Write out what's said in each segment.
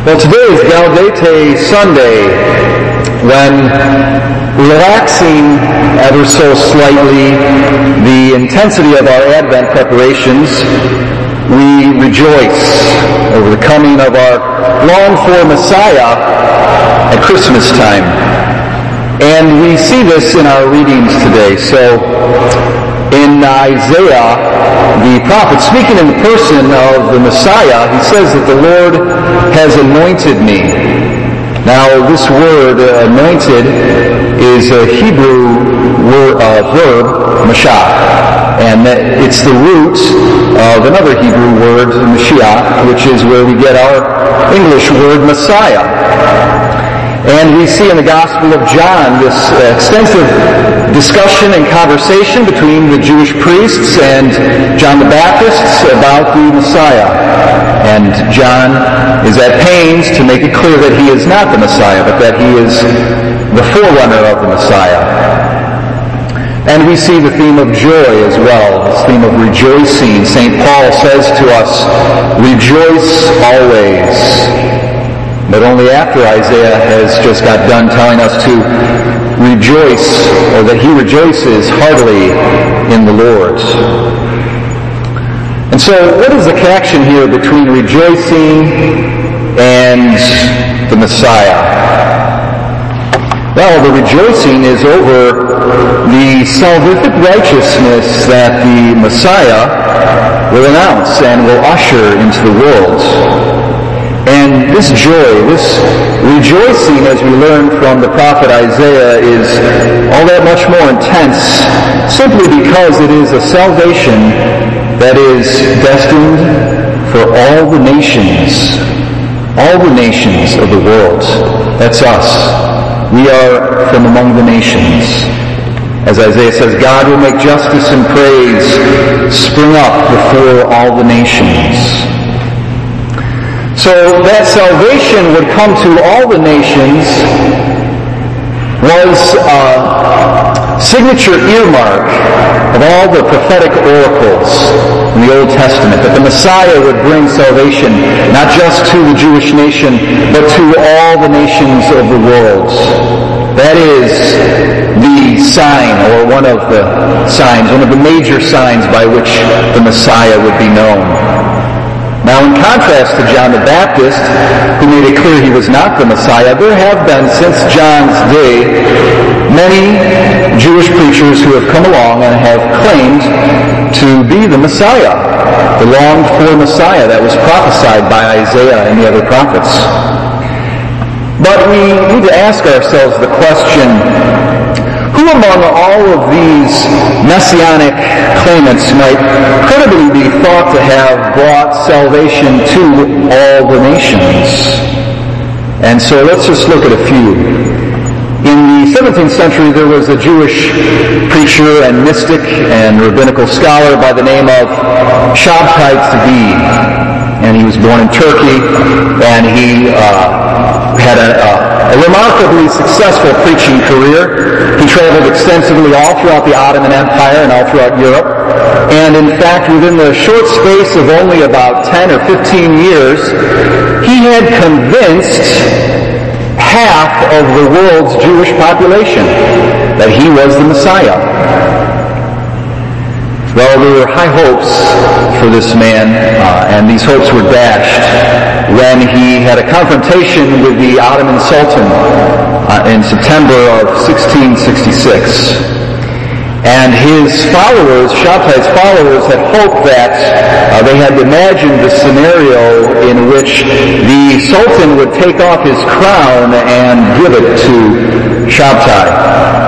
Well, today is Gaudete Sunday, when relaxing ever so slightly the intensity of our Advent preparations, we rejoice over the coming of our longed-for Messiah at Christmas time. And we see this in our readings today. So, in Isaiah, the prophet, speaking in the person of the Messiah, he says that the Lord has anointed me. Now, this word, uh, anointed, is a Hebrew word, uh, verb, mashah. And it's the root of another Hebrew word, Mashiach, which is where we get our English word Messiah. And we see in the Gospel of John this uh, extensive discussion and conversation between the Jewish priests and John the Baptist about the Messiah. And John is at pains to make it clear that he is not the Messiah, but that he is the forerunner of the Messiah. And we see the theme of joy as well, this theme of rejoicing. St. Paul says to us, rejoice always. But only after Isaiah has just got done telling us to rejoice, or that he rejoices heartily in the Lord. And so, what is the connection here between rejoicing and the Messiah? Well, the rejoicing is over the salvific righteousness that the Messiah will announce and will usher into the world. And this joy, this rejoicing, as we learn from the prophet Isaiah, is all that much more intense simply because it is a salvation that is destined for all the nations, all the nations of the world. That's us. We are from among the nations. As Isaiah says, God will make justice and praise spring up before all the nations. So that salvation would come to all the nations was a signature earmark of all the prophetic oracles in the Old Testament, that the Messiah would bring salvation not just to the Jewish nation, but to all the nations of the world. That is the sign, or one of the signs, one of the major signs by which the Messiah would be known. Now, in contrast to John the Baptist, who made it clear he was not the Messiah, there have been, since John's day, many Jewish preachers who have come along and have claimed to be the Messiah, the longed-for Messiah that was prophesied by Isaiah and the other prophets. But we need to ask ourselves the question, among all of these messianic claimants might credibly be thought to have brought salvation to all the nations? And so let's just look at a few. In the 17th century, there was a Jewish preacher and mystic and rabbinical scholar by the name of Shabtai Tzvi. And he was born in Turkey, and he uh, had a, a a remarkably successful preaching career. He traveled extensively all throughout the Ottoman Empire and all throughout Europe. And in fact, within the short space of only about 10 or 15 years, he had convinced half of the world's Jewish population that he was the Messiah. Well, there were high hopes for this man, uh, and these hopes were dashed when he had a confrontation with the Ottoman Sultan uh, in September of 1666. And his followers, Shabtai's followers, had hoped that uh, they had imagined the scenario in which the Sultan would take off his crown and give it to Shabtai.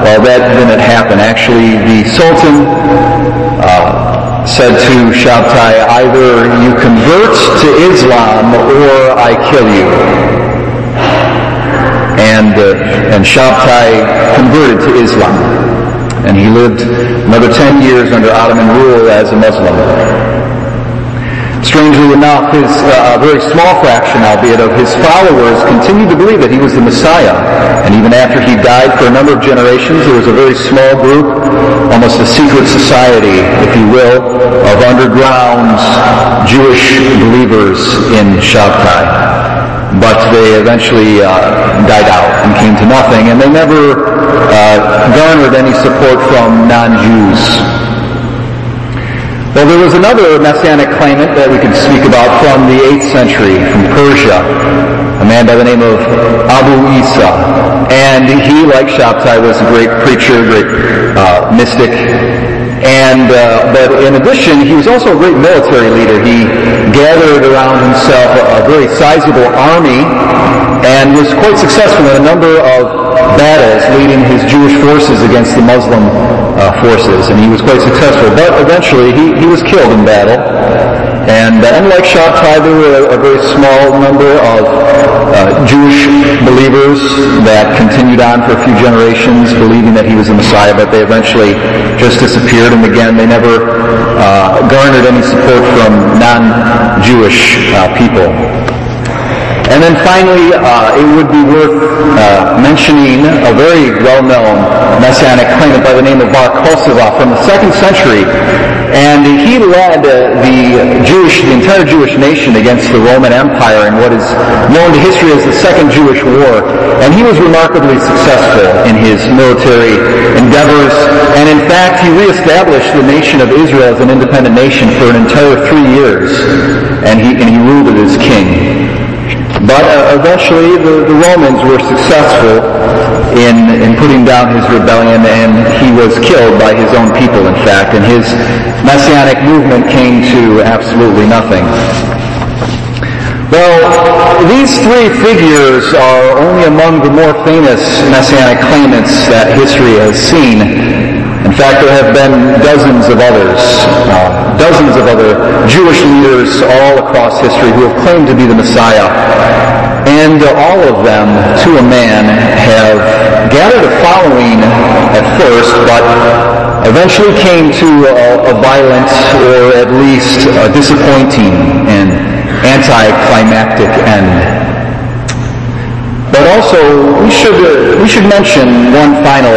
Well, that didn't happen. Actually, the Sultan uh, said to Shabtai, either you convert to Islam or I kill you. And, uh, and Shabtai converted to Islam. And he lived another 10 years under Ottoman rule as a Muslim. Strangely enough, his uh, very small fraction, albeit, of his followers continued to believe that he was the Messiah. And even after he died for a number of generations, there was a very small group, almost a secret society, if you will, of underground Jewish believers in Shabtai. But they eventually uh, died out and came to nothing, and they never uh, garnered any support from non-Jews. Well, there was another messianic claimant that we could speak about from the 8th century, from Persia, a man by the name of Abu Isa. And he, like Shabtai, was a great preacher, great uh, mystic, and uh, but in addition, he was also a great military leader. He gathered around himself a, a very sizable army and was quite successful in a number of battles, leading his Jewish forces against the Muslim uh, forces, and he was quite successful. But eventually, he, he was killed in battle. And uh, unlike Shabtai, there were a, a very small number of uh, Jewish believers that continued on for a few generations, believing that he was the Messiah, but they eventually just disappeared. And again, they never uh, garnered any support from non-Jewish uh, people. And then finally, uh, it would be worth uh, mentioning a very well-known messianic claimant by the name of Bar Kokhba from the second century. And he led uh, the Jewish, the entire Jewish nation against the Roman Empire in what is known to history as the Second Jewish War. And he was remarkably successful in his military endeavors. And in fact, he reestablished the nation of Israel as an independent nation for an entire three years. And he, and he ruled it as king. But uh, eventually the, the, Romans were successful in, in putting down his rebellion and he was killed by his own people, in fact, and his messianic movement came to absolutely nothing. Well, these three figures are only among the more famous messianic claimants that history has seen. In fact, there have been dozens of others, uh, dozens of other Jewish leaders all across history who have claimed to be the Messiah. And all of them, to a man, have gathered a following at first, but eventually came to a, a violent or at least a disappointing and anticlimactic end. But also, we should, uh, we should mention one final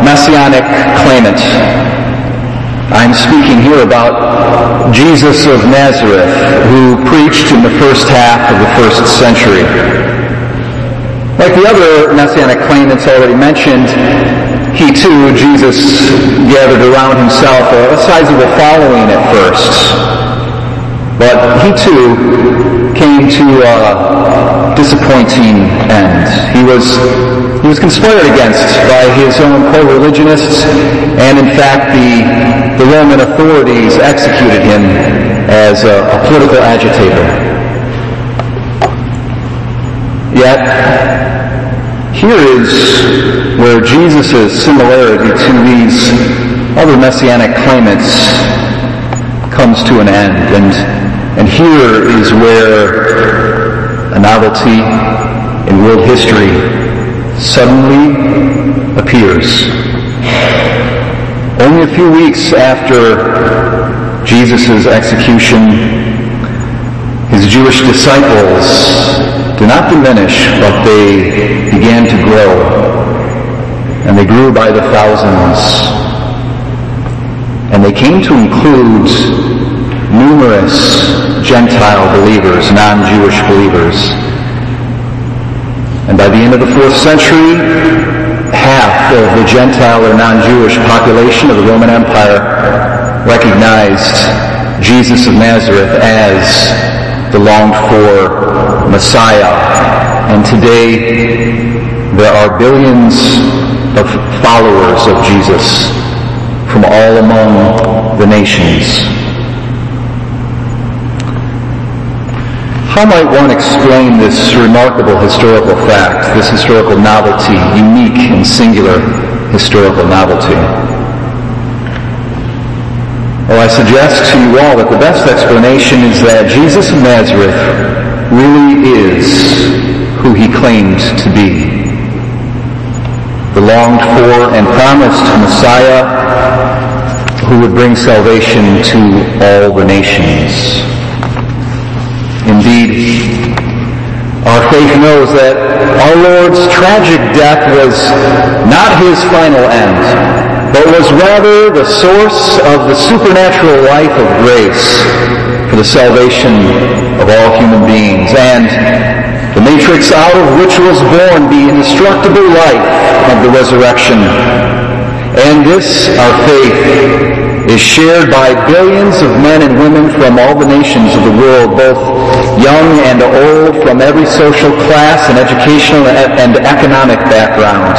messianic claimant. I'm speaking here about Jesus of Nazareth, who preached in the first half of the first century. Like the other messianic claimants already mentioned, he too, Jesus, gathered around himself a sizable following at first. But he too came to uh, disappointing end. He was, he was conspired against by his own co-religionists, and in fact the, the Roman authorities executed him as a, a political agitator. Yet, here is where Jesus' similarity to these other messianic claimants comes to an end. And, and here is where a novelty in world history suddenly appears. Only a few weeks after Jesus' execution, his Jewish disciples did not diminish, but they began to grow. And they grew by the thousands. And they came to include numerous Gentile believers, non-Jewish believers. And by the end of the fourth century, half of the Gentile or non-Jewish population of the Roman Empire recognized Jesus of Nazareth as the longed for Messiah. And today, there are billions of followers of Jesus from all among the nations. How might one explain this remarkable historical fact, this historical novelty, unique and singular historical novelty? Well, I suggest to you all that the best explanation is that Jesus of Nazareth really is who he claimed to be. The longed for and promised Messiah who would bring salvation to all the nations. Indeed, our faith knows that our Lord's tragic death was not his final end, but was rather the source of the supernatural life of grace for the salvation of all human beings and the matrix out of which was born the indestructible life of the resurrection. And this, our faith, is shared by billions of men and women from all the nations of the world, both young and old, from every social class and educational and economic background.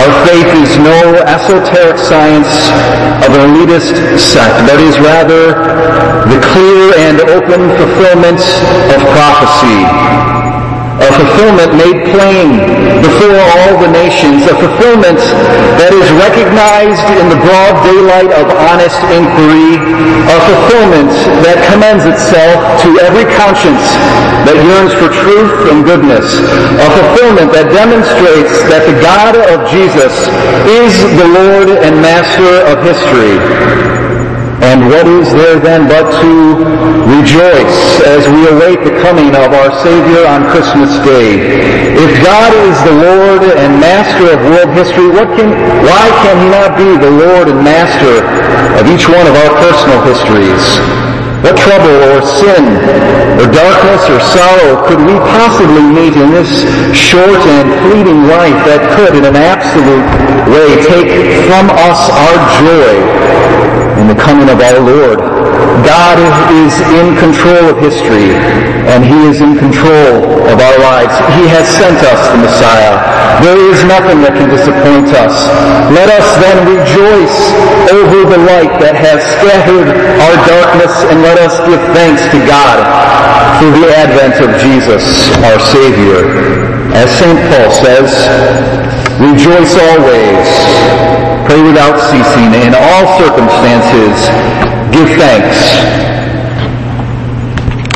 Our faith is no esoteric science of an elitist sect, but is rather the clear and open fulfillment of prophecy a fulfillment made plain before all the nations, a fulfillment that is recognized in the broad daylight of honest inquiry, a fulfillment that commends itself to every conscience that yearns for truth and goodness, a fulfillment that demonstrates that the God of Jesus is the Lord and Master of history. And what is there then but to rejoice as we await the coming of our Savior on Christmas Day? If God is the Lord and Master of world history, what can, why can He not be the Lord and Master of each one of our personal histories? What trouble or sin or darkness or sorrow could we possibly meet in this short and fleeting life that could in an absolute way take from us our joy in the coming of our Lord. God is in control of history, and He is in control of our lives. He has sent us the Messiah. There is nothing that can disappoint us. Let us then rejoice over the light that has scattered our darkness, and let us give thanks to God for the advent of Jesus, our Savior. As St. Paul says, rejoice always Pray without ceasing. In all circumstances, give thanks